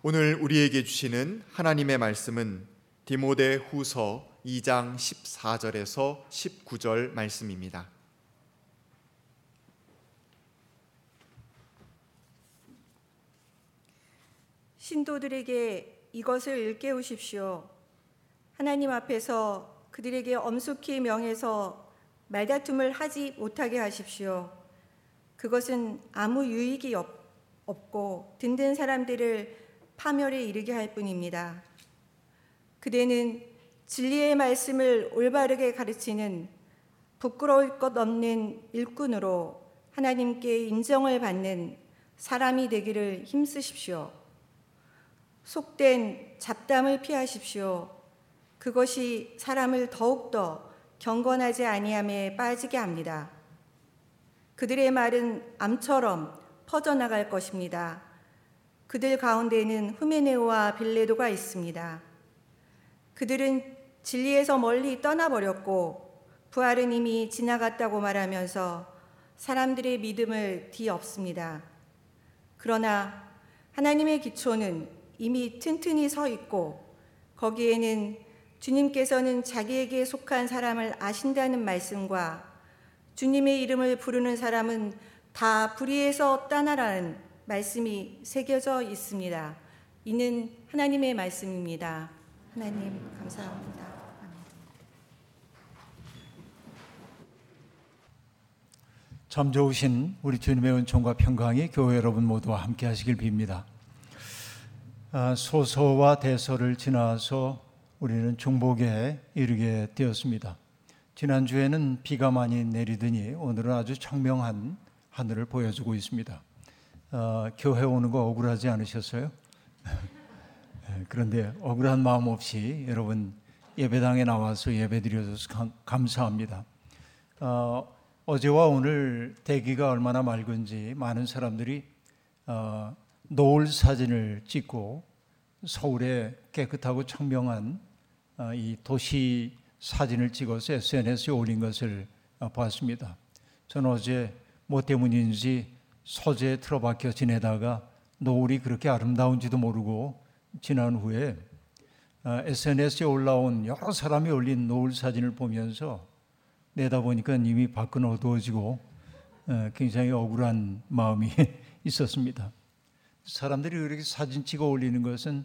오늘 우리에게 주시는 하나님의 말씀은 디모데 후서 2장 14절에서 19절 말씀입니다. 신도들에게 이것을 일깨우십시오. 하나님 앞에서 그들에게 엄숙히 명해서 말다툼을 하지 못하게 하십시오. 그것은 아무 유익이 없고 든든 사람들을 파멸에 이르게 할 뿐입니다. 그대는 진리의 말씀을 올바르게 가르치는 부끄러울 것 없는 일꾼으로 하나님께 인정을 받는 사람이 되기를 힘쓰십시오. 속된 잡담을 피하십시오. 그것이 사람을 더욱더 경건하지 아니함에 빠지게 합니다. 그들의 말은 암처럼 퍼져나갈 것입니다. 그들 가운데는 후메네오와 빌레도가 있습니다. 그들은 진리에서 멀리 떠나버렸고 부활은 이미 지나갔다고 말하면서 사람들의 믿음을 뒤엎습니다. 그러나 하나님의 기초는 이미 튼튼히 서 있고 거기에는 주님께서는 자기에게 속한 사람을 아신다는 말씀과 주님의 이름을 부르는 사람은 다 불의에서 떠나라는 말씀이 새겨져 있습니다. 이는 하나님의 말씀입니다. 하나님 감사합니다. 참 좋으신 우리 주님의 은총과 평강이 교회 여러분 모두와 함께 하시길 빕니다. 아, 소서와 대서를 지나서 우리는 중복에 이르게 되었습니다. 지난주에는 비가 많이 내리더니 오늘은 아주 청명한 하늘을 보여주고 있습니다. 어, 교회 오는 거 억울하지 않으셨어요? 예, 그런데 억울한 마음 없이 여러분 예배당에 나와서 예배 드려줘서 감사합니다. 어, 어제와 오늘 대기가 얼마나 맑은지 많은 사람들이 어, 노을 사진을 찍고 서울의 깨끗하고 청명한 어, 이 도시 사진을 찍어서 SNS에 올린 것을 어, 봤습니다. 저는 어제 뭐 때문인지 서재에 틀어박혀 지내다가 노을이 그렇게 아름다운지도 모르고 지난 후에 SNS에 어, 올라온 여러 사람이 올린 노을 사진을 보면서 내다보니까 이미 밖은 어두워지고 굉장히 억울한 마음이 있었습니다. 사람들이 그렇게 사진 찍어 올리는 것은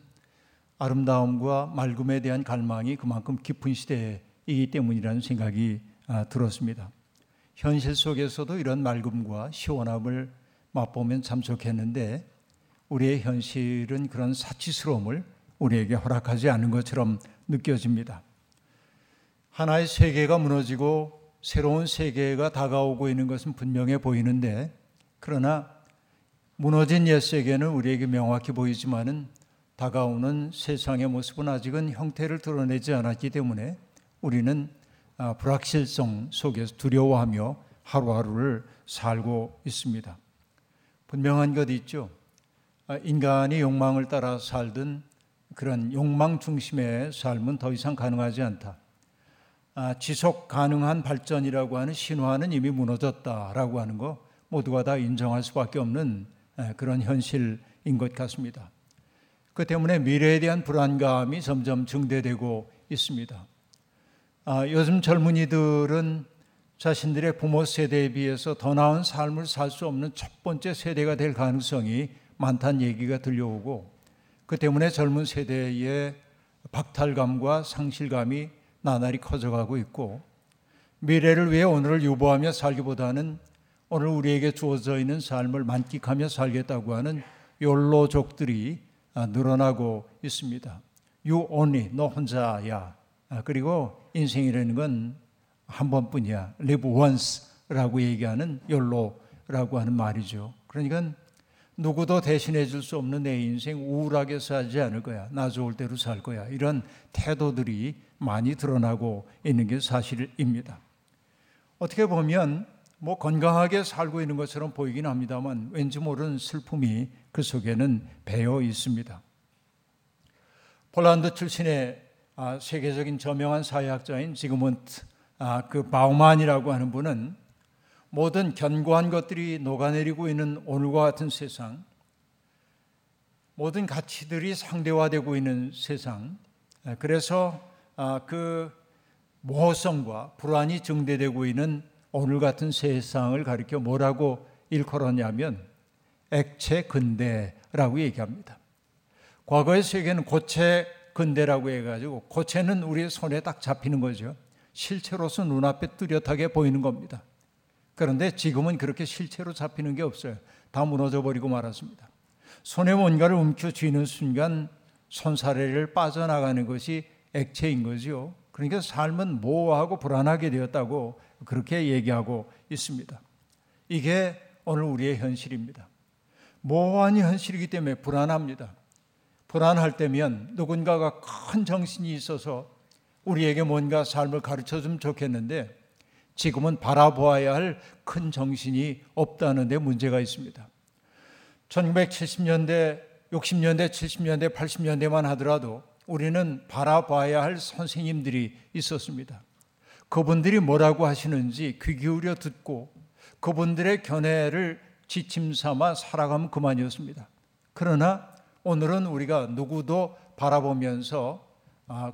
아름다움과 맑음에 대한 갈망이 그만큼 깊은 시대이기 때문이라는 생각이 아, 들었습니다. 현실 속에서도 이런 맑음과 시원함을 맛보면 참 좋겠는데 우리의 현실은 그런 사치스러움을 우리에게 허락하지 않은 것처럼 느껴집니다. 하나의 세계가 무너지고 새로운 세계가 다가오고 있는 것은 분명해 보이는데 그러나 무너진 옛 세계는 우리에게 명확히 보이지만은 다가오는 세상의 모습은 아직은 형태를 드러내지 않았기 때문에 우리는 아, 불확실성 속에서 두려워하며 하루하루를 살고 있습니다. 분명한 것 있죠. 아, 인간이 욕망을 따라 살던 그런 욕망 중심의 삶은 더 이상 가능하지 않다. 아, 지속 가능한 발전이라고 하는 신화는 이미 무너졌다라고 하는 거 모두가 다 인정할 수밖에 없는 그런 현실인 것 같습니다. 그 때문에 미래에 대한 불안감이 점점 증대되고 있습니다. 아, 요즘 젊은이들은 자신들의 부모 세대에 비해서 더 나은 삶을 살 수 없는 첫 번째 세대가 될 가능성이 많다는 얘기가 들려오고 그 때문에 젊은 세대의 박탈감과 상실감이 나날이 커져가고 있고 미래를 위해 오늘을 유보하며 살기보다는 오늘 우리에게 주어져 있는 삶을 만끽하며 살겠다고 하는 욜로족들이 아, 늘어나고 있습니다. You only, 너 혼자야. 아, 그리고 인생이라는 건 한 번뿐이야. Live once라고 얘기하는 욜로라고 하는 말이죠. 그러니까 누구도 대신해 줄 수 없는 내 인생 우울하게 살지 않을 거야. 나 좋을 대로 살 거야. 이런 태도들이 많이 드러나고 있는 게 사실입니다. 어떻게 보면 뭐 건강하게 살고 있는 것처럼 보이긴 합니다만 왠지 모르는 슬픔이 그 속에는 배어 있습니다. 폴란드 출신의 아, 세계적인 저명한 사회학자인 지그문트 아, 그 바우만이라고 하는 분은 모든 견고한 것들이 녹아내리고 있는 오늘과 같은 세상, 모든 가치들이 상대화되고 있는 세상. 그래서 아, 그 모호성과 불안이 증대되고 있는 오늘 같은 세상을 가리켜 뭐라고 일컬었냐면 액체 근대라고 얘기합니다. 과거의 세계는 고체 근대라고 해가지고 고체는 우리 손에 딱 잡히는 거죠. 실체로서 눈앞에 뚜렷하게 보이는 겁니다. 그런데 지금은 그렇게 실체로 잡히는 게 없어요. 다 무너져 버리고 말았습니다. 손에 뭔가를 움켜 쥐는 순간 손사래를 빠져나가는 것이 액체인 거죠. 그러니까 삶은 모호하고 불안하게 되었다고 그렇게 얘기하고 있습니다. 이게 오늘 우리의 현실입니다. 모호한 현실이기 때문에 불안합니다. 불안할 때면 누군가가 큰 정신이 있어서 우리에게 뭔가 삶을 가르쳐 주면 좋겠는데 지금은 바라보아야 할 큰 정신이 없다는 데 문제가 있습니다. 1970년대, 60년대, 70년대, 80년대만 하더라도 우리는 바라봐야 할 선생님들이 있었습니다. 그분들이 뭐라고 하시는지 귀 기울여 듣고 그분들의 견해를 지침 삼아 살아가면 그만이었습니다. 그러나 오늘은 우리가 누구도 바라보면서 아,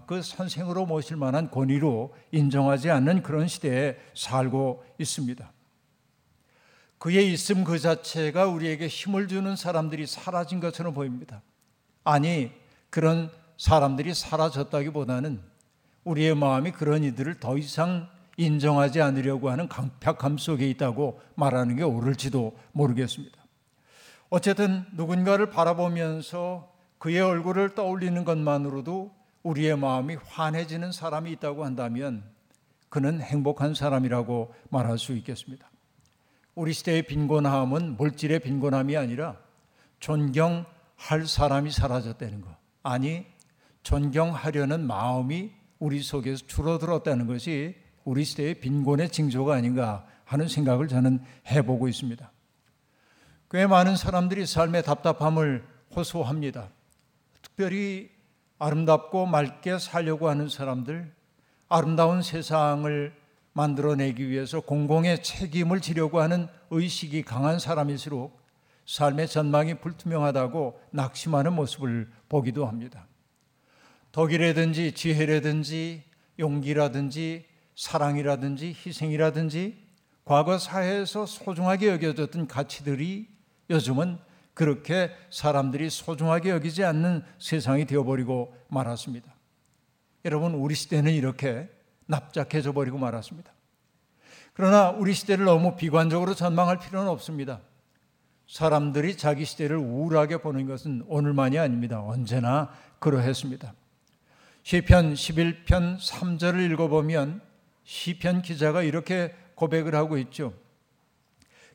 그 선생으로 모실 만한 권위로 인정하지 않는 그런 시대에 살고 있습니다. 그의 있음 그 자체가 우리에게 힘을 주는 사람들이 사라진 것처럼 보입니다. 아니, 그런 사람들이 사라졌다기보다는 우리의 마음이 그런 이들을 더 이상 인정하지 않으려고 하는 강팍함 속에 있다고 말하는 게 옳을지도 모르겠습니다. 어쨌든 누군가를 바라보면서 그의 얼굴을 떠올리는 것만으로도 우리의 마음이 환해지는 사람이 있다고 한다면 그는 행복한 사람이라고 말할 수 있겠습니다. 우리 시대의 빈곤함은 물질의 빈곤함이 아니라 존경할 사람이 사라졌다는 것. 아니, 존경하려는 마음이 우리 속에서 줄어들었다는 것이 우리 시대의 빈곤의 징조가 아닌가 하는 생각을 저는 해보고 있습니다. 꽤 많은 사람들이 삶의 답답함을 호소합니다. 특별히 아름답고 맑게 살려고 하는 사람들, 아름다운 세상을 만들어내기 위해서 공공의 책임을 지려고 하는 의식이 강한 사람일수록 삶의 전망이 불투명하다고 낙심하는 모습을 보기도 합니다. 덕이라든지 지혜라든지 용기라든지 사랑이라든지 희생이라든지 과거 사회에서 소중하게 여겨졌던 가치들이 요즘은 그렇게 사람들이 소중하게 여기지 않는 세상이 되어버리고 말았습니다. 여러분, 우리 시대는 이렇게 납작해져 버리고 말았습니다. 그러나 우리 시대를 너무 비관적으로 전망할 필요는 없습니다. 사람들이 자기 시대를 우울하게 보는 것은 오늘만이 아닙니다. 언제나 그러했습니다. 시편 11편 3절을 읽어보면 시편 기자가 이렇게 고백을 하고 있죠.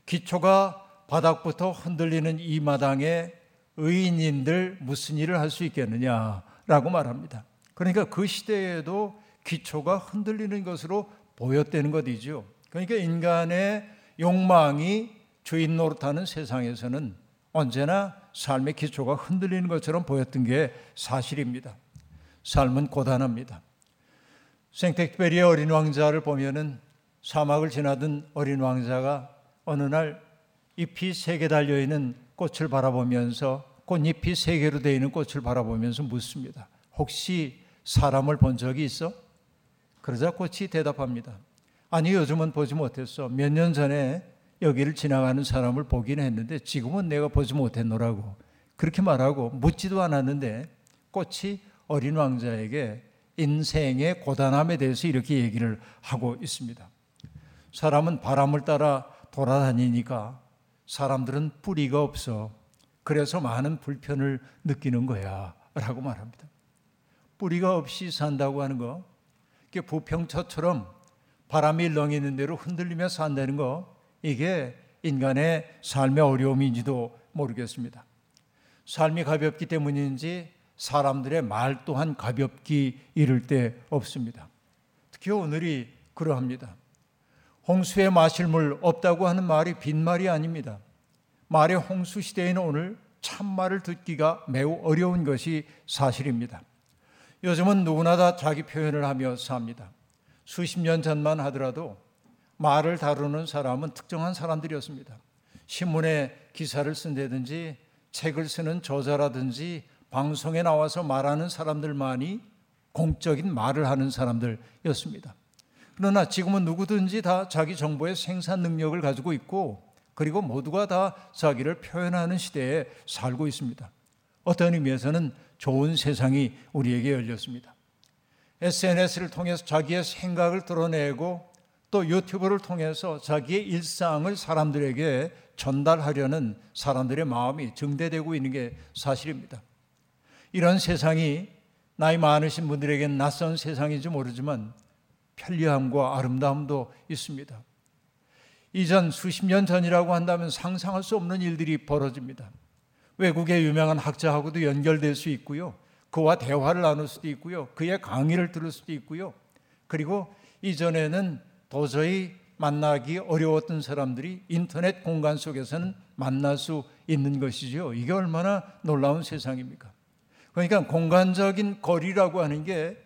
기초가 바닥부터 흔들리는 이 마당에 의인인들 무슨 일을 할 수 있겠느냐라고 말합니다. 그러니까 그 시대에도 기초가 흔들리는 것으로 보였다는 것이죠. 그러니까 인간의 욕망이 주인 노릇하는 세상에서는 언제나 삶의 기초가 흔들리는 것처럼 보였던 게 사실입니다. 삶은 고단합니다. 생텍베리의 어린 왕자를 보면은 사막을 지나던 어린 왕자가 어느 날 잎이 세 개 달려 있는 꽃을 바라보면서 꽃잎이 세 개로 되어 있는 꽃을 바라보면서 묻습니다. 혹시 사람을 본 적이 있어? 그러자 꽃이 대답합니다. 아니 요즘은 보지 못했어. 몇 년 전에 여기를 지나가는 사람을 보긴 했는데 지금은 내가 보지 못했노라고 그렇게 말하고 묻지도 않았는데 꽃이 어린 왕자에게 인생의 고단함에 대해서 이렇게 얘기를 하고 있습니다. 사람은 바람을 따라 돌아다니니까 사람들은 뿌리가 없어. 그래서 많은 불편을 느끼는 거야. 라고 말합니다. 뿌리가 없이 산다고 하는 거, 이게 부평처처럼 바람이 렁이는 대로 흔들리며 산다는 거, 이게 인간의 삶의 어려움인지도 모르겠습니다. 삶이 가볍기 때문인지 사람들의 말 또한 가볍기 이를 데 없습니다. 특히 오늘이 그러합니다. 홍수에 마실 물 없다고 하는 말이 빈말이 아닙니다. 말의 홍수 시대에는 오늘 참말을 듣기가 매우 어려운 것이 사실입니다. 요즘은 누구나 다 자기 표현을 하며 삽니다. 수십 년 전만 하더라도 말을 다루는 사람은 특정한 사람들이었습니다. 신문에 기사를 쓴다든지 책을 쓰는 저자라든지 방송에 나와서 말하는 사람들만이 공적인 말을 하는 사람들이었습니다. 그러나 지금은 누구든지 다 자기 정보의 생산 능력을 가지고 있고 그리고 모두가 다 자기를 표현하는 시대에 살고 있습니다. 어떤 의미에서는 좋은 세상이 우리에게 열렸습니다. SNS를 통해서 자기의 생각을 드러내고 또 유튜브를 통해서 자기의 일상을 사람들에게 전달하려는 사람들의 마음이 증대되고 있는 게 사실입니다. 이런 세상이 나이 많으신 분들에게는 낯선 세상인지 모르지만 편리함과 아름다움도 있습니다. 이전 수십 년 전이라고 한다면 상상할 수 없는 일들이 벌어집니다. 외국의 유명한 학자하고도 연결될 수 있고요. 그와 대화를 나눌 수도 있고요. 그의 강의를 들을 수도 있고요. 그리고 이전에는 도저히 만나기 어려웠던 사람들이 인터넷 공간 속에서는 만날 수 있는 것이죠. 이게 얼마나 놀라운 세상입니까? 그러니까 공간적인 거리라고 하는 게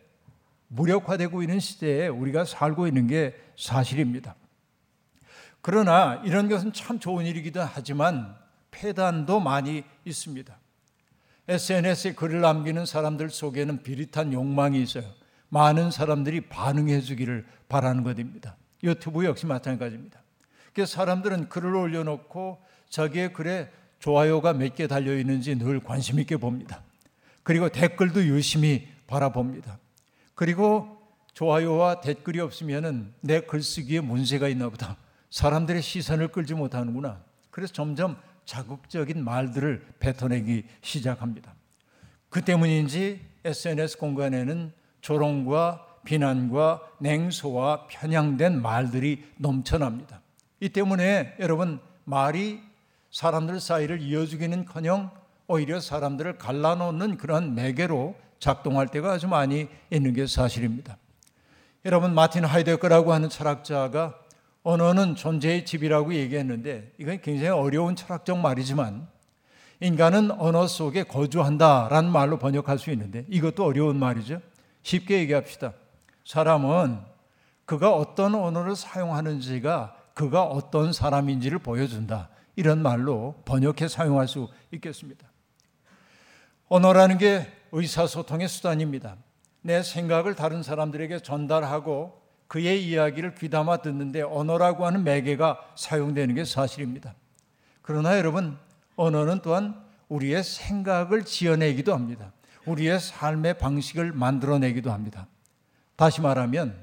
무력화되고 있는 시대에 우리가 살고 있는 게 사실입니다. 그러나 이런 것은 참 좋은 일이기도 하지만 폐단도 많이 있습니다. SNS에 글을 남기는 사람들 속에는 비릿한 욕망이 있어요. 많은 사람들이 반응해 주기를 바라는 것입니다. 유튜브 역시 마찬가지입니다. 그래서 사람들은 글을 올려놓고 자기의 글에 좋아요가 몇 개 달려 있는지 늘 관심 있게 봅니다. 그리고 댓글도 유심히 바라봅니다. 그리고 좋아요와 댓글이 없으면은 내 글쓰기에 문제가 있나 보다. 사람들의 시선을 끌지 못하는구나. 그래서 점점 자극적인 말들을 뱉어내기 시작합니다. 그 때문인지 SNS 공간에는 조롱과 비난과 냉소와 편향된 말들이 넘쳐납니다. 이 때문에 여러분 말이 사람들 사이를 이어주기는커녕 오히려 사람들을 갈라놓는 그런 매개로 작동할 때가 아주 많이 있는 게 사실입니다. 여러분 마틴 하이데거라고 하는 철학자가 언어는 존재의 집이라고 얘기했는데 이건 굉장히 어려운 철학적 말이지만 인간은 언어 속에 거주한다라는 말로 번역할 수 있는데 이것도 어려운 말이죠. 쉽게 얘기합시다. 사람은 그가 어떤 언어를 사용하는지가 그가 어떤 사람인지를 보여준다. 이런 말로 번역해 사용할 수 있겠습니다. 언어라는 게 의사소통의 수단입니다. 내 생각을 다른 사람들에게 전달하고 그의 이야기를 귀담아 듣는데 언어라고 하는 매개가 사용되는 게 사실입니다. 그러나 여러분, 언어는 또한 우리의 생각을 지어내기도 합니다. 우리의 삶의 방식을 만들어내기도 합니다. 다시 말하면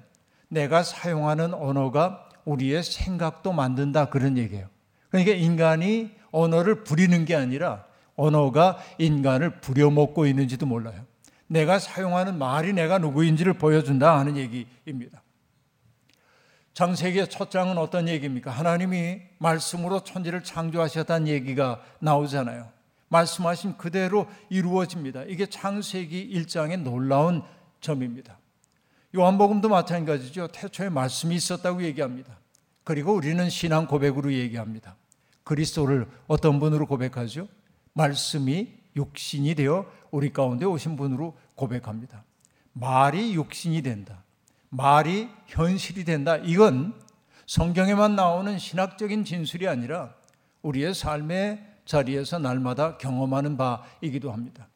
내가 사용하는 언어가 우리의 생각도 만든다 그런 얘기예요. 그러니까 인간이 언어를 부리는 게 아니라 언어가 인간을 부려먹고 있는지도 몰라요. 내가 사용하는 말이 내가 누구인지를 보여준다 하는 얘기입니다. 창세기의 첫 장은 어떤 얘기입니까? 하나님이 말씀으로 천지를 창조하셨다는 얘기가 나오잖아요. 말씀하신 그대로 이루어집니다. 이게 창세기 1장의 놀라운 점입니다. 요한복음도 마찬가지죠. 태초에 말씀이 있었다고 얘기합니다. 그리고 우리는 신앙 고백으로 얘기합니다. 그리스도를 어떤 분으로 고백하죠? 말씀이 육신이 되어 우리 가운데 오신 분으로 고백합니다. 말이 육신이 된다. 말이 현실이 된다. 이건 성경에만 나오는 신학적인 진술이 아니라 우리의 삶의 자리에서 날마다 경험하는 바이기도 합니다.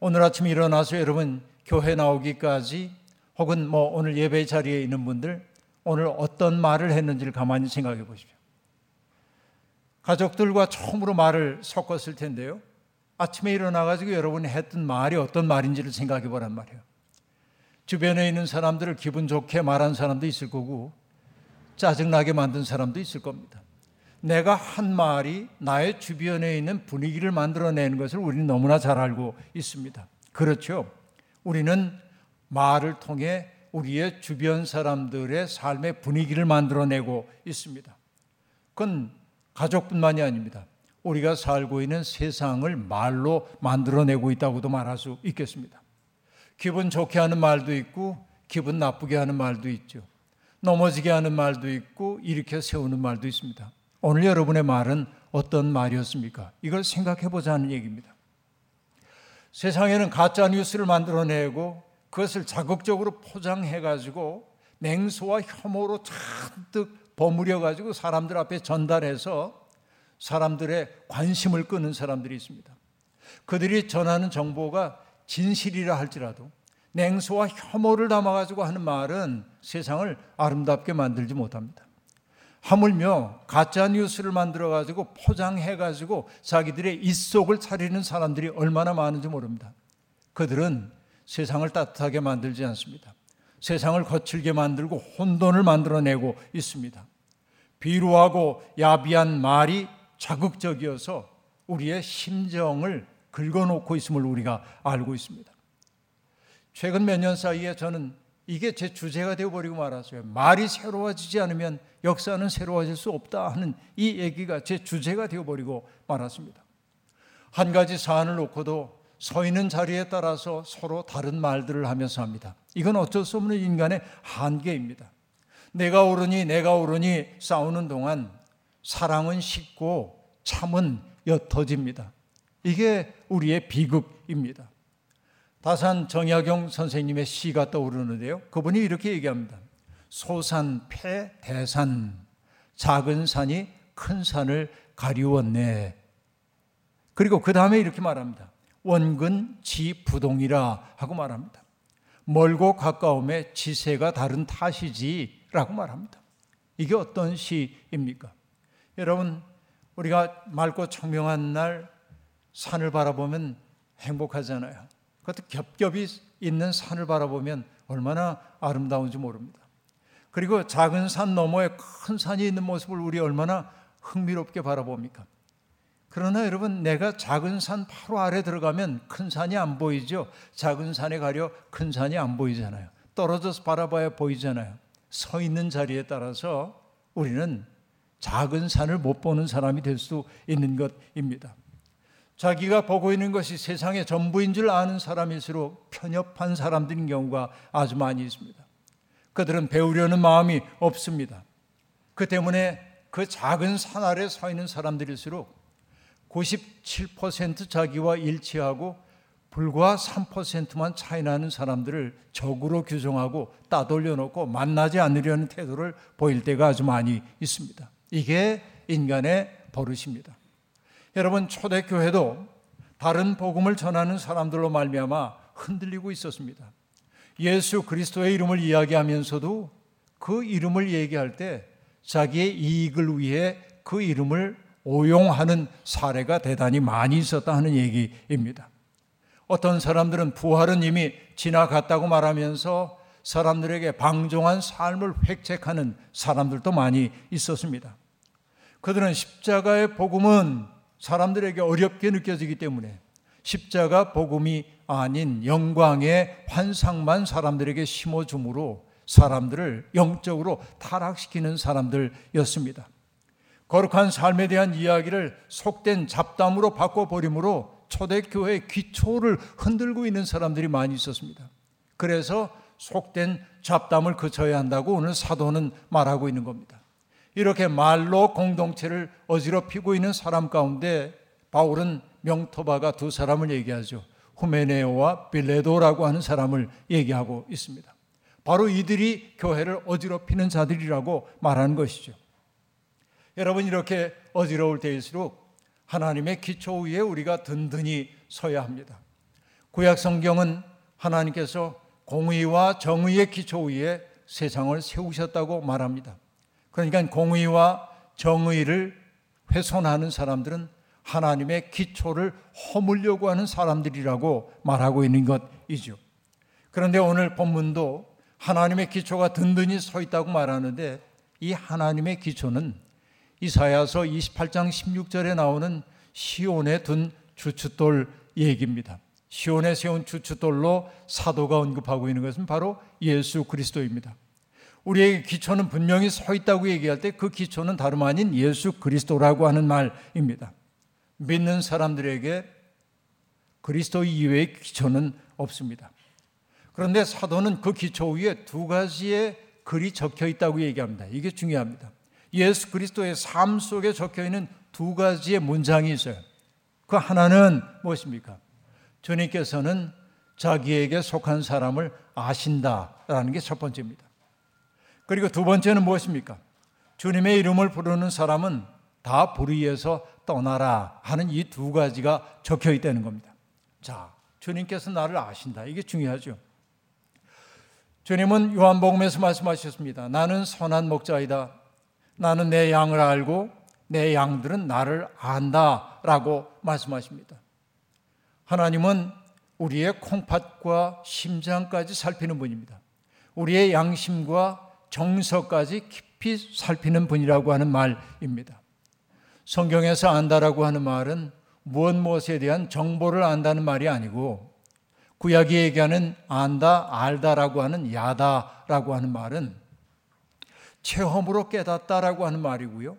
오늘 아침 일어나서 여러분 교회 나오기까지 혹은 뭐 오늘 예배 자리에 있는 분들 오늘 어떤 말을 했는지를 가만히 생각해 보십시오. 가족들과 처음으로 말을 섞었을 텐데요. 아침에 일어나가지고 여러분이 했던 말이 어떤 말인지를 생각해 보란 말이에요. 주변에 있는 사람들을 기분 좋게 말한 사람도 있을 거고, 짜증나게 만든 사람도 있을 겁니다. 내가 한 말이 나의 주변에 있는 분위기를 만들어내는 것을 우리는 너무나 잘 알고 있습니다. 그렇죠. 우리는 말을 통해 우리의 주변 사람들의 삶의 분위기를 만들어내고 있습니다. 그건 가족뿐만이 아닙니다. 우리가 살고 있는 세상을 말로 만들어내고 있다고도 말할 수 있겠습니다. 기분 좋게 하는 말도 있고, 기분 나쁘게 하는 말도 있죠. 넘어지게 하는 말도 있고, 일으켜 세우는 말도 있습니다. 오늘 여러분의 말은 어떤 말이었습니까? 이걸 생각해 보자는 얘기입니다. 세상에는 가짜 뉴스를 만들어내고 그것을 자극적으로 포장해 가지고 냉소와 혐오로 잔뜩 버무려 가지고 사람들 앞에 전달해서 사람들의 관심을 끄는 사람들이 있습니다. 그들이 전하는 정보가 진실이라 할지라도 냉소와 혐오를 담아 가지고 하는 말은 세상을 아름답게 만들지 못합니다. 하물며 가짜 뉴스를 만들어 가지고 포장해 가지고 자기들의 입속을 차리는 사람들이 얼마나 많은지 모릅니다. 그들은 세상을 따뜻하게 만들지 않습니다. 세상을 거칠게 만들고 혼돈을 만들어내고 있습니다. 비루하고 야비한 말이 자극적이어서 우리의 심정을 긁어놓고 있음을 우리가 알고 있습니다. 최근 몇 년 사이에 저는 이게 제 주제가 되어버리고 말았어요. 말이 새로워지지 않으면 역사는 새로워질 수 없다 하는 이 얘기가 제 주제가 되어버리고 말았습니다. 한 가지 사안을 놓고도 서 있는 자리에 따라서 서로 다른 말들을 하면서 합니다. 이건 어쩔 수 없는 인간의 한계입니다. 내가 옳으니 내가 옳으니 싸우는 동안 사랑은 식고 참은 옅어집니다. 이게 우리의 비극입니다. 다산 정약용 선생님의 시가 떠오르는데요. 그분이 이렇게 얘기합니다. 소산, 폐, 대산, 작은 산이 큰 산을 가리웠네. 그리고 그 다음에 이렇게 말합니다. 원근 지 부동이라 하고 말합니다. 멀고 가까움에 지세가 다른 탓이지라고 말합니다. 이게 어떤 시입니까? 여러분, 우리가 맑고 청명한 날 산을 바라보면 행복하잖아요. 그것도 겹겹이 있는 산을 바라보면 얼마나 아름다운지 모릅니다. 그리고 작은 산 너머에 큰 산이 있는 모습을 우리 얼마나 흥미롭게 바라봅니까? 그러나 여러분, 내가 작은 산 바로 아래 들어가면 큰 산이 안 보이죠? 작은 산에 가려 큰 산이 안 보이잖아요. 떨어져서 바라봐야 보이잖아요. 서 있는 자리에 따라서 우리는 작은 산을 못 보는 사람이 될 수 있는 것입니다. 자기가 보고 있는 것이 세상의 전부인 줄 아는 사람일수록 편협한 사람들인 경우가 아주 많이 있습니다. 그들은 배우려는 마음이 없습니다. 그 때문에 그 작은 산 아래 서 있는 사람들일수록 97% 자기와 일치하고 불과 3%만 차이 나는 사람들을 적으로 규정하고 따돌려 놓고 만나지 않으려는 태도를 보일 때가 아주 많이 있습니다. 이게 인간의 버릇입니다. 여러분 초대교회도 다른 복음을 전하는 사람들로 말미암아 흔들리고 있었습니다. 예수 그리스도의 이름을 이야기하면서도 그 이름을 얘기할 때 자기의 이익을 위해 그 이름을 오용하는 사례가 대단히 많이 있었다 하는 얘기입니다. 어떤 사람들은 부활은 이미 지나갔다고 말하면서 사람들에게 방종한 삶을 획책하는 사람들도 많이 있었습니다. 그들은 십자가의 복음은 사람들에게 어렵게 느껴지기 때문에 십자가 복음이 아닌 영광의 환상만 사람들에게 심어줌으로 사람들을 영적으로 타락시키는 사람들이었습니다. 거룩한 삶에 대한 이야기를 속된 잡담으로 바꿔버림으로 초대교회의 기초를 흔들고 있는 사람들이 많이 있었습니다. 그래서 속된 잡담을 그쳐야 한다고 오늘 사도는 말하고 있는 겁니다. 이렇게 말로 공동체를 어지럽히고 있는 사람 가운데 바울은 명토바가 두 사람을 얘기하죠. 후메네오와 빌레도라고 하는 사람을 얘기하고 있습니다. 바로 이들이 교회를 어지럽히는 자들이라고 말하는 것이죠. 여러분 이렇게 어지러울 때일수록 하나님의 기초 위에 우리가 든든히 서야 합니다. 구약 성경은 하나님께서 공의와 정의의 기초 위에 세상을 세우셨다고 말합니다. 그러니까 공의와 정의를 훼손하는 사람들은 하나님의 기초를 허물려고 하는 사람들이라고 말하고 있는 것이죠. 그런데 오늘 본문도 하나님의 기초가 든든히 서 있다고 말하는데 이 하나님의 기초는 이사야서 28장 16절에 나오는 시온에 둔 주춧돌 얘기입니다. 시온에 세운 주춧돌로 사도가 언급하고 있는 것은 바로 예수 그리스도입니다. 우리의 기초는 분명히 서 있다고 얘기할 때 그 기초는 다름 아닌 예수 그리스도라고 하는 말입니다. 믿는 사람들에게 그리스도 이외의 기초는 없습니다. 그런데 사도는 그 기초 위에 두 가지의 글이 적혀 있다고 얘기합니다. 이게 중요합니다. 예수 그리스도의 삶 속에 적혀 있는 두 가지의 문장이 있어요. 그 하나는 무엇입니까? 주님께서는 자기에게 속한 사람을 아신다라는 게 첫 번째입니다. 그리고 두 번째는 무엇입니까? 주님의 이름을 부르는 사람은 다 불의해서 떠나라 하는 이 두 가지가 적혀 있다는 겁니다. 자, 주님께서 나를 아신다. 이게 중요하죠. 주님은 요한복음에서 말씀하셨습니다. 나는 선한 목자이다. 나는 내 양을 알고 내 양들은 나를 안다 라고 말씀하십니다. 하나님은 우리의 콩팥과 심장까지 살피는 분입니다. 우리의 양심과 정서까지 깊이 살피는 분이라고 하는 말입니다. 성경에서 안다라고 하는 말은 무엇 무엇에 대한 정보를 안다는 말이 아니고 구약이 얘기하는 안다, 알다라고 하는 야다라고 하는 말은 체험으로 깨닫다라고 하는 말이고요.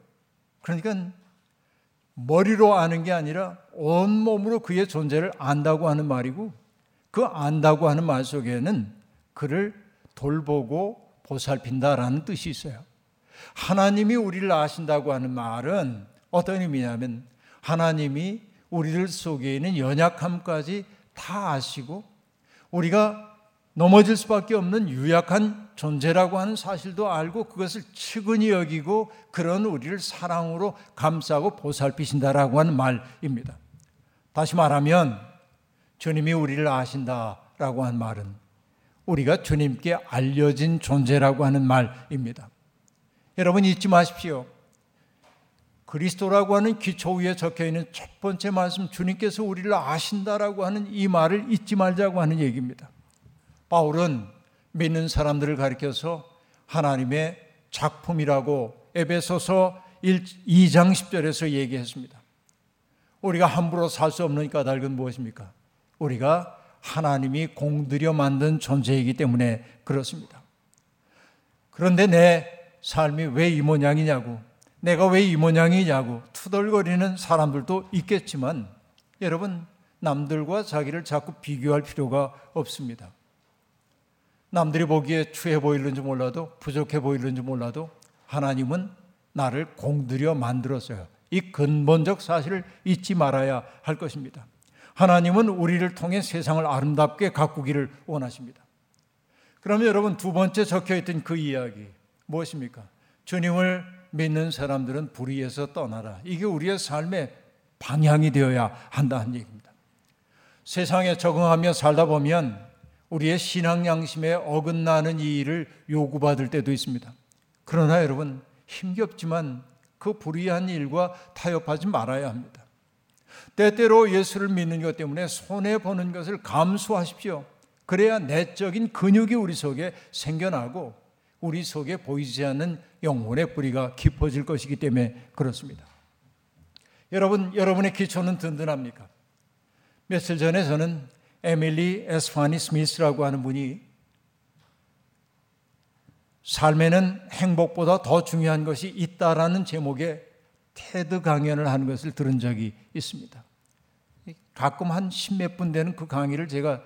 그러니까 머리로 아는 게 아니라 온몸으로 그의 존재를 안다고 하는 말이고 그 안다고 하는 말 속에는 그를 돌보고 보살핀다라는 뜻이 있어요. 하나님이 우리를 아신다고 하는 말은 어떤 의미냐면 하나님이 우리들 속에 있는 연약함까지 다 아시고 우리가 넘어질 수밖에 없는 유약한 존재라고 하는 사실도 알고 그것을 측은히 여기고 그런 우리를 사랑으로 감싸고 보살피신다라고 하는 말입니다. 다시 말하면 주님이 우리를 아신다라고 하는 말은 우리가 주님께 알려진 존재라고 하는 말입니다. 여러분 잊지 마십시오. 그리스도라고 하는 기초 위에 적혀 있는 첫 번째 말씀 주님께서 우리를 아신다라고 하는 이 말을 잊지 말자고 하는 얘기입니다. 바울은 믿는 사람들을 가리켜서 하나님의 작품이라고 에베소서 2장 10절에서 얘기했습니다. 우리가 함부로 살 수 없는 까닭은 무엇입니까? 우리가 하나님이 공들여 만든 존재이기 때문에 그렇습니다. 그런데 내 삶이 왜 이 모양이냐고, 내가 왜 이 모양이냐고 투덜거리는 사람들도 있겠지만 여러분, 남들과 자기를 자꾸 비교할 필요가 없습니다. 남들이 보기에 추해 보이는지 몰라도 부족해 보이는지 몰라도 하나님은 나를 공들여 만들었어요. 이 근본적 사실을 잊지 말아야 할 것입니다. 하나님은 우리를 통해 세상을 아름답게 가꾸기를 원하십니다. 그러면 여러분 두 번째 적혀 있던 그 이야기 무엇입니까? 주님을 믿는 사람들은 불의에서 떠나라. 이게 우리의 삶의 방향이 되어야 한다는 얘기입니다. 세상에 적응하며 살다 보면 우리의 신앙 양심에 어긋나는 이 일을 요구받을 때도 있습니다. 그러나 여러분 힘겹지만 그 불의한 일과 타협하지 말아야 합니다. 때때로 예수를 믿는 것 때문에 손해 보는 것을 감수하십시오. 그래야 내적인 근육이 우리 속에 생겨나고 우리 속에 보이지 않는 영혼의 뿌리가 깊어질 것이기 때문에 그렇습니다. 여러분, 여러분의 기초는 든든합니까? 며칠 전에 저는 에밀리 에스파니 스미스라고 하는 분이 삶에는 행복보다 더 중요한 것이 있다라는 제목의 테드 강연을 하는 것을 들은 적이 있습니다. 가끔 한 십몇 분 되는 그 강의를 제가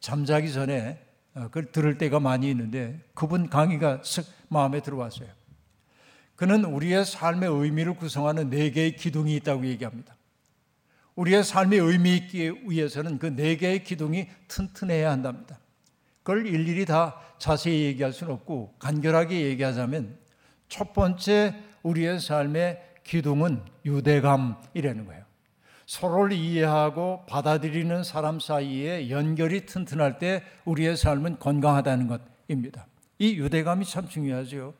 잠자기 전에 어, 그걸 들을 때가 많이 있는데 그분 강의가 쓱 마음에 들어왔어요. 그는 우리의 삶의 의미를 구성하는 네 개의 기둥이 있다고 얘기합니다. 우리의 삶의 의미 있기 위해서는 그 네 개의 기둥이 튼튼해야 한답니다. 그걸 일일이 다 자세히 얘기할 수는 없고 간결하게 얘기하자면 첫 번째 우리의 삶의 기둥은 유대감이라는 거예요. 서로를 이해하고 받아들이는 사람 사이에 연결이 튼튼할 때 우리의 삶은 건강하다는 것입니다. 이 유대감이 참 중요하죠.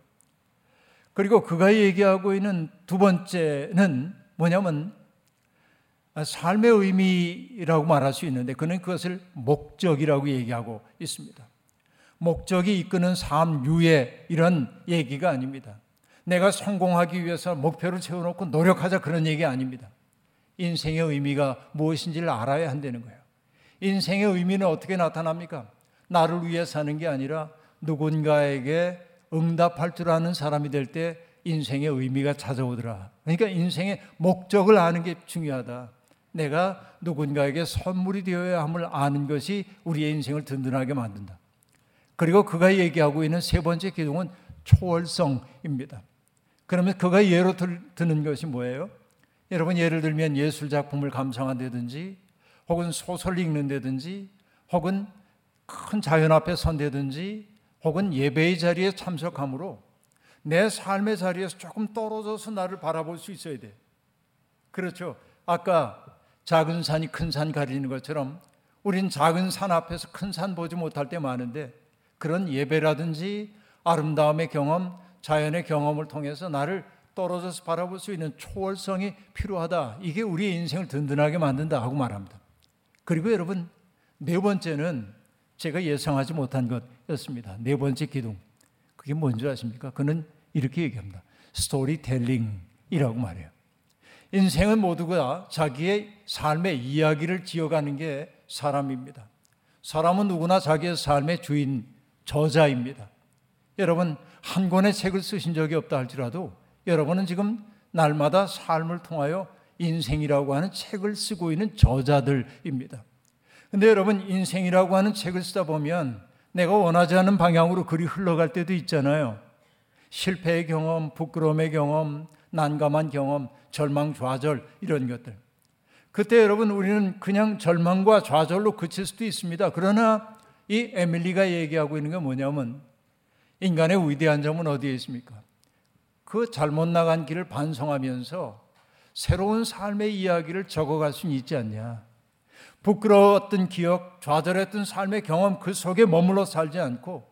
그리고 그가 얘기하고 있는 두 번째는 뭐냐면 삶의 의미라고 말할 수 있는데 그는 그것을 목적이라고 얘기하고 있습니다. 목적이 이끄는 삶 유예 이런 얘기가 아닙니다. 내가 성공하기 위해서 목표를 세워놓고 노력하자 그런 얘기 아닙니다. 인생의 의미가 무엇인지를 알아야 한다는 거예요. 인생의 의미는 어떻게 나타납니까? 나를 위해 사는 게 아니라 누군가에게 응답할 줄 아는 사람이 될 때 인생의 의미가 찾아오더라. 그러니까 인생의 목적을 아는 게 중요하다. 내가 누군가에게 선물이 되어야 함을 아는 것이 우리의 인생을 든든하게 만든다. 그리고 그가 얘기하고 있는 세 번째 기둥은 초월성입니다. 그러면 그가 예로 드는 것이 뭐예요? 여러분 예를 들면 예술 작품을 감상한다든지 혹은 소설 읽는다든지 혹은 큰 자연 앞에 선다든지 혹은 예배의 자리에 참석함으로 내 삶의 자리에서 조금 떨어져서 나를 바라볼 수 있어야 돼. 그렇죠. 아까 작은 산이 큰 산 가리는 것처럼 우린 작은 산 앞에서 큰 산 보지 못할 때 많은데 그런 예배라든지 아름다움의 경험, 자연의 경험을 통해서 나를 떨어져서 바라볼 수 있는 초월성이 필요하다. 이게 우리의 인생을 든든하게 만든다 하고 말합니다. 그리고 여러분 네 번째는 제가 예상하지 못한 것이었습니다. 네 번째 기둥. 그게 뭔지 아십니까? 그는 이렇게 얘기합니다. 스토리텔링이라고 말해요. 인생은 모두가 자기의 삶의 이야기를 지어가는 게 사람입니다. 사람은 누구나 자기의 삶의 주인, 저자입니다. 여러분, 한 권의 책을 쓰신 적이 없다 할지라도 여러분은 지금 날마다 삶을 통하여 인생이라고 하는 책을 쓰고 있는 저자들입니다. 근데 여러분, 인생이라고 하는 책을 쓰다 보면 내가 원하지 않는 방향으로 글이 흘러갈 때도 있잖아요. 실패의 경험, 부끄러움의 경험, 난감한 경험, 절망, 좌절, 이런 것들. 그때 여러분, 우리는 그냥 절망과 좌절로 그칠 수도 있습니다. 그러나 이 에밀리가 얘기하고 있는 게 뭐냐면 인간의 위대한 점은 어디에 있습니까? 그 잘못 나간 길을 반성하면서 새로운 삶의 이야기를 적어갈 수 있지 않냐. 부끄러웠던 기억, 좌절했던 삶의 경험 그 속에 머물러 살지 않고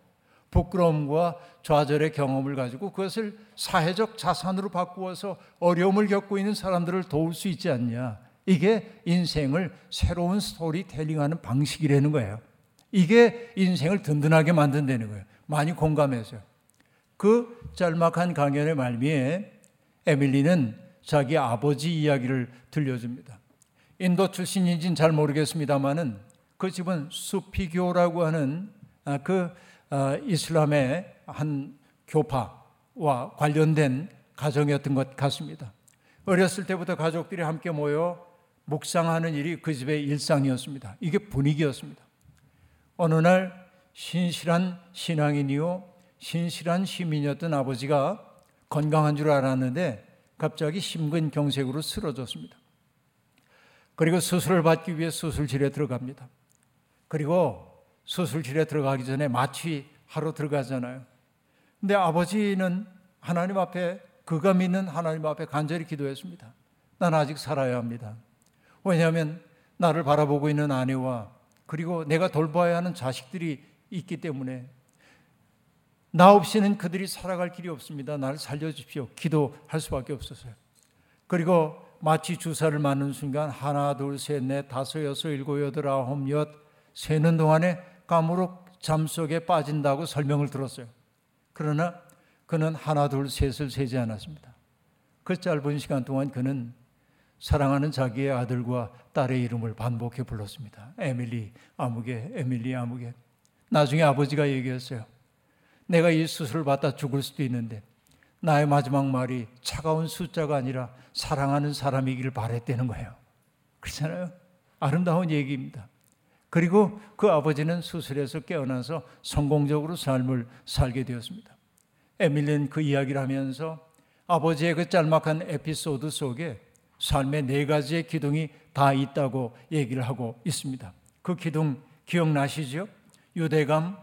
부끄러움과 좌절의 경험을 가지고 그것을 사회적 자산으로 바꾸어서 어려움을 겪고 있는 사람들을 도울 수 있지 않냐. 이게 인생을 새로운 스토리텔링하는 방식이라는 거예요. 이게 인생을 든든하게 만든다는 거예요. 많이 공감해서요. 그 짤막한 강연의 말미에 에밀리는 자기 아버지 이야기를 들려줍니다. 인도 출신인지는 잘 모르겠습니다만은 그 집은 수피교라고 하는 아, 그 아, 이슬람의 한 교파와 관련된 가정이었던 것 같습니다. 어렸을 때부터 가족들이 함께 모여 묵상하는 일이 그 집의 일상이었습니다. 이게 분위기였습니다. 어느 날 신실한 신앙인이요 신실한 시민이었던 아버지가 건강한 줄 알았는데 갑자기 심근경색으로 쓰러졌습니다. 그리고 수술을 받기 위해 수술실에 들어갑니다. 그리고 수술실에 들어가기 전에 마취하러 들어가잖아요. 근데 아버지는 하나님 앞에 그가 믿는 하나님 앞에 간절히 기도했습니다. 난 아직 살아야 합니다. 왜냐하면 나를 바라보고 있는 아내와 그리고 내가 돌봐야 하는 자식들이 있기 때문에 나 없이는 그들이 살아갈 길이 없습니다. 나를 살려주십시오. 기도할 수밖에 없었어요. 그리고 마치 주사를 맞는 순간 하나 둘 셋 넷 다섯 여섯 일곱 여덟 아홉 여 세는 동안에 까무룩 잠 속에 빠진다고 설명을 들었어요. 그러나 그는 하나 둘 셋을 세지 않았습니다. 그 짧은 시간 동안 그는 사랑하는 자기의 아들과 딸의 이름을 반복해 불렀습니다. 에밀리 아무개, 에밀리 아무개. 나중에 아버지가 얘기했어요. 내가 이 수술을 받다 죽을 수도 있는데 나의 마지막 말이 차가운 숫자가 아니라 사랑하는 사람이길 바랬다는 거예요. 그렇잖아요. 아름다운 얘기입니다. 그리고 그 아버지는 수술에서 깨어나서 성공적으로 삶을 살게 되었습니다. 에밀리는 그 이야기를 하면서 아버지의 그 짤막한 에피소드 속에 삶의 네 가지의 기둥이 다 있다고 얘기를 하고 있습니다. 그 기둥 기억나시죠? 유대감,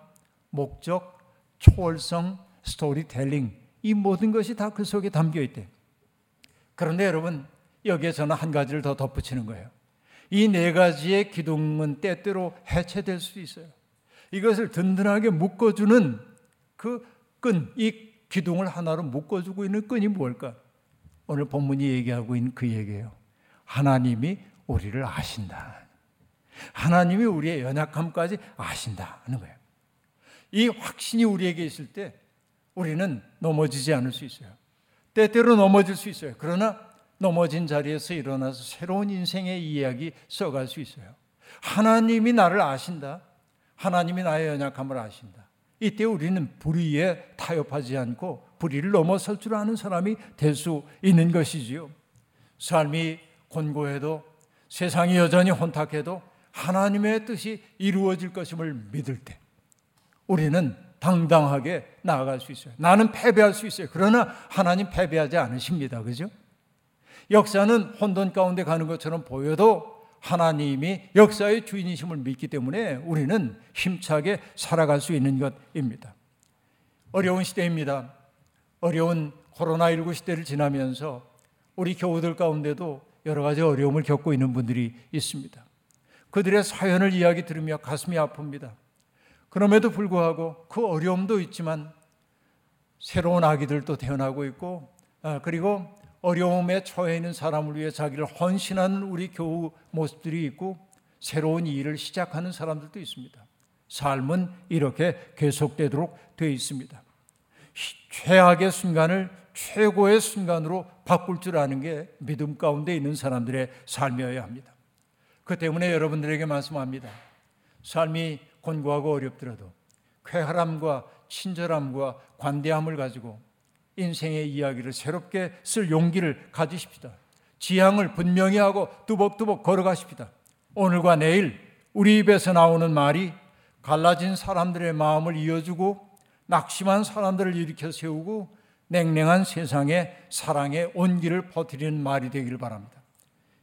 목적, 초월성, 스토리텔링 이 모든 것이 다 그 속에 담겨 있대. 그런데 여러분 여기에 저는 한 가지를 더 덧붙이는 거예요. 이 네 가지의 기둥은 때때로 해체될 수 있어요. 이것을 든든하게 묶어주는 그 끈, 이 기둥을 하나로 묶어주고 있는 끈이 뭘까? 오늘 본문이 얘기하고 있는 그 얘기예요. 하나님이 우리를 아신다. 하나님이 우리의 연약함까지 아신다는 거예요. 이 확신이 우리에게 있을 때 우리는 넘어지지 않을 수 있어요. 때때로 넘어질 수 있어요. 그러나 넘어진 자리에서 일어나서 새로운 인생의 이야기 써갈 수 있어요. 하나님이 나를 아신다. 하나님이 나의 연약함을 아신다. 이때 우리는 불의에 타협하지 않고 불의를 넘어설 줄 아는 사람이 될 수 있는 것이지요. 삶이 곤고해도 세상이 여전히 혼탁해도 하나님의 뜻이 이루어질 것임을 믿을 때 우리는 당당하게 나아갈 수 있어요. 나는 패배할 수 있어요. 그러나 하나님 패배하지 않으십니다. 그죠? 역사는 혼돈 가운데 가는 것처럼 보여도 하나님이 역사의 주인이심을 믿기 때문에 우리는 힘차게 살아갈 수 있는 것입니다. 어려운 시대입니다. 어려운 코로나19 시대를 지나면서 우리 교우들 가운데도 여러 가지 어려움을 겪고 있는 분들이 있습니다. 그들의 사연을 이야기 들으며 가슴이 아픕니다. 그럼에도 불구하고 그 어려움도 있지만 새로운 아기들도 태어나고 있고 아, 그리고 어려움에 처해 있는 사람을 위해 자기를 헌신하는 우리 교우 모습들이 있고 새로운 일을 시작하는 사람들도 있습니다. 삶은 이렇게 계속되도록 되어 있습니다. 최악의 순간을 최고의 순간으로 바꿀 줄 아는 게 믿음 가운데 있는 사람들의 삶이어야 합니다. 그 때문에 여러분들에게 말씀합니다. 삶이 곤고하고 어렵더라도 쾌활함과 친절함과 관대함을 가지고 인생의 이야기를 새롭게 쓸 용기를 가지십시다. 지향을 분명히 하고 뚜벅뚜벅 걸어가십시다. 오늘과 내일 우리 입에서 나오는 말이 갈라진 사람들의 마음을 이어주고 낙심한 사람들을 일으켜 세우고 냉랭한 세상에 사랑의 온기를 퍼뜨리는 말이 되기를 바랍니다.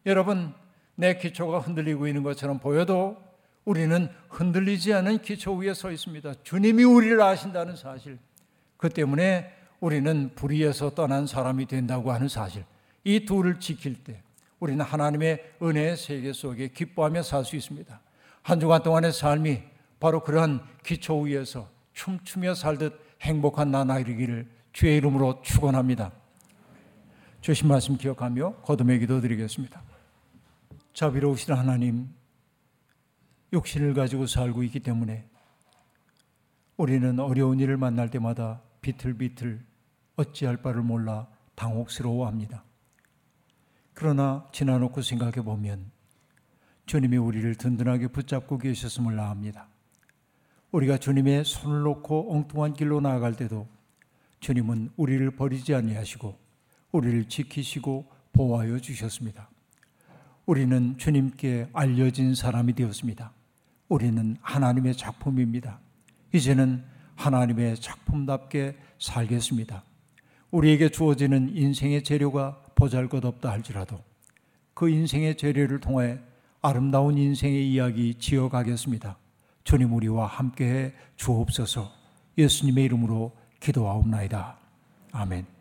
여러분, 내 기초가 흔들리고 있는 것처럼 보여도 우리는 흔들리지 않은 기초 위에 서 있습니다. 주님이 우리를 아신다는 사실. 그 때문에 우리는 불의에서 떠난 사람이 된다고 하는 사실. 이 둘을 지킬 때 우리는 하나님의 은혜의 세계 속에 기뻐하며 살 수 있습니다. 한 주간 동안의 삶이 바로 그러한 기초 위에서 춤추며 살듯 행복한 나날이기를 주의 이름으로 축원합니다. 주신 말씀 기억하며 거듭의 기도 드리겠습니다. 자비로우신 하나님, 욕심을 가지고 살고 있기 때문에 우리는 어려운 일을 만날 때마다 비틀비틀 어찌할 바를 몰라 당혹스러워합니다. 그러나 지나놓고 생각해 보면 주님이 우리를 든든하게 붙잡고 계셨음을 나합니다. 우리가 주님의 손을 놓고 엉뚱한 길로 나아갈 때도 주님은 우리를 버리지 아니하시고 우리를 지키시고 보호하여 주셨습니다. 우리는 주님께 알려진 사람이 되었습니다. 우리는 하나님의 작품입니다. 이제는 하나님의 작품답게 살겠습니다. 우리에게 주어지는 인생의 재료가 보잘 것 없다 할지라도 그 인생의 재료를 통해 아름다운 인생의 이야기 지어가겠습니다. 주님 우리와 함께해 주옵소서 예수님의 이름으로 기도하옵나이다. 아멘.